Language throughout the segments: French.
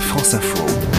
France Info.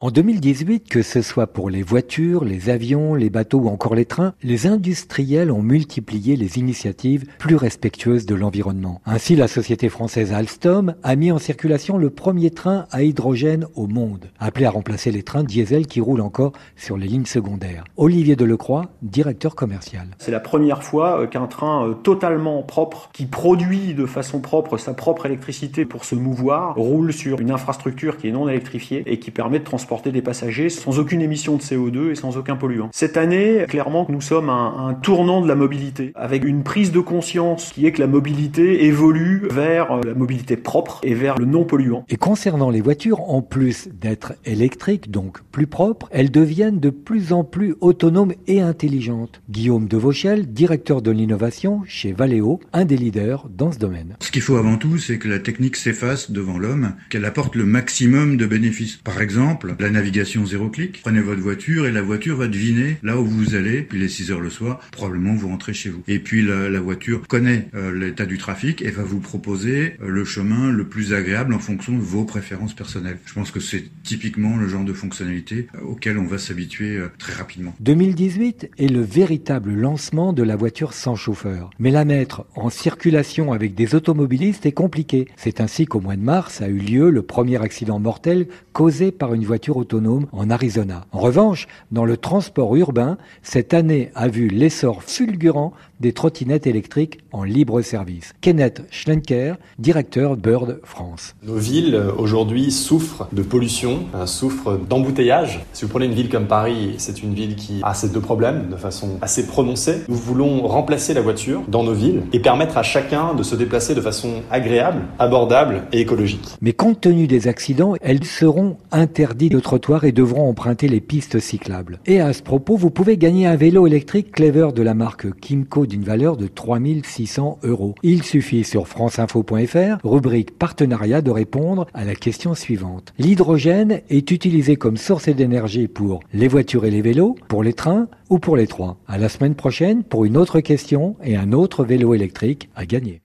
En 2018, que ce soit pour les voitures, les avions, les bateaux ou encore les trains, les industriels ont multiplié les initiatives plus respectueuses de l'environnement. Ainsi, la société française Alstom a mis en circulation le premier train à hydrogène au monde, appelé à remplacer les trains diesel qui roulent encore sur les lignes secondaires. Olivier Delecroix, directeur commercial. C'est la première fois euh, qu'un train euh, totalement propre, qui produit de façon propre sa propre électricité pour se mouvoir, roule sur une infrastructure qui est non électrifiée et qui permet de transporter transporter des passagers sans aucune émission de CO2 et sans aucun polluant. Cette année, clairement, nous sommes un, un tournant de la mobilité, avec une prise de conscience qui est que la mobilité évolue vers euh, la mobilité propre et vers le non polluant. Et concernant les voitures, en plus d'être électriques, donc plus propres, elles deviennent de plus en plus autonomes et intelligentes. Guillaume Devauchel, directeur de l'innovation chez Valeo, un des leaders dans ce domaine. Ce qu'il faut avant tout, c'est que la technique s'efface devant l'homme, qu'elle apporte le maximum de bénéfices. Par exemple, la navigation zéro clic. Prenez votre voiture et la voiture va deviner là où vous allez. Puis les 6 heures le soir, probablement vous rentrez chez vous. Et puis la, voiture connaît euh, l'état du trafic et va vous proposer euh, le chemin le plus agréable en fonction de vos préférences personnelles. Je pense que c'est typiquement le genre de fonctionnalité euh, auquel on va s'habituer très rapidement. 2018 est le véritable lancement de la voiture sans chauffeur. Mais la mettre en circulation avec des automobilistes est compliqué. C'est ainsi qu'au mois de mars a eu lieu le premier accident mortel causé par une voiture autonome en Arizona. En revanche, dans le transport urbain, cette année a vu l'essor fulgurant des trottinettes électriques en libre service. Kenneth Schlenker, directeur Bird France. Nos villes aujourd'hui souffrent de pollution, euh, souffrent d'embouteillage. Si vous prenez une ville comme Paris, c'est une ville qui a ces deux problèmes de façon assez prononcée. Nous voulons remplacer la voiture dans nos villes et permettre à chacun de se déplacer de façon agréable, abordable et écologique. Mais compte tenu des accidents, elles seront interdites au trottoir et devront emprunter les pistes cyclables. Et à ce propos, vous pouvez gagner un vélo électrique Clever de la marque Kimco d'une valeur de 3600 euros. Il suffit sur franceinfo.fr, rubrique partenariat, de répondre à la question suivante. L'hydrogène est utilisé comme source d'énergie pour les voitures et les vélos, pour les trains ou pour les trois. À la semaine prochaine pour une autre question et un autre vélo électrique à gagner.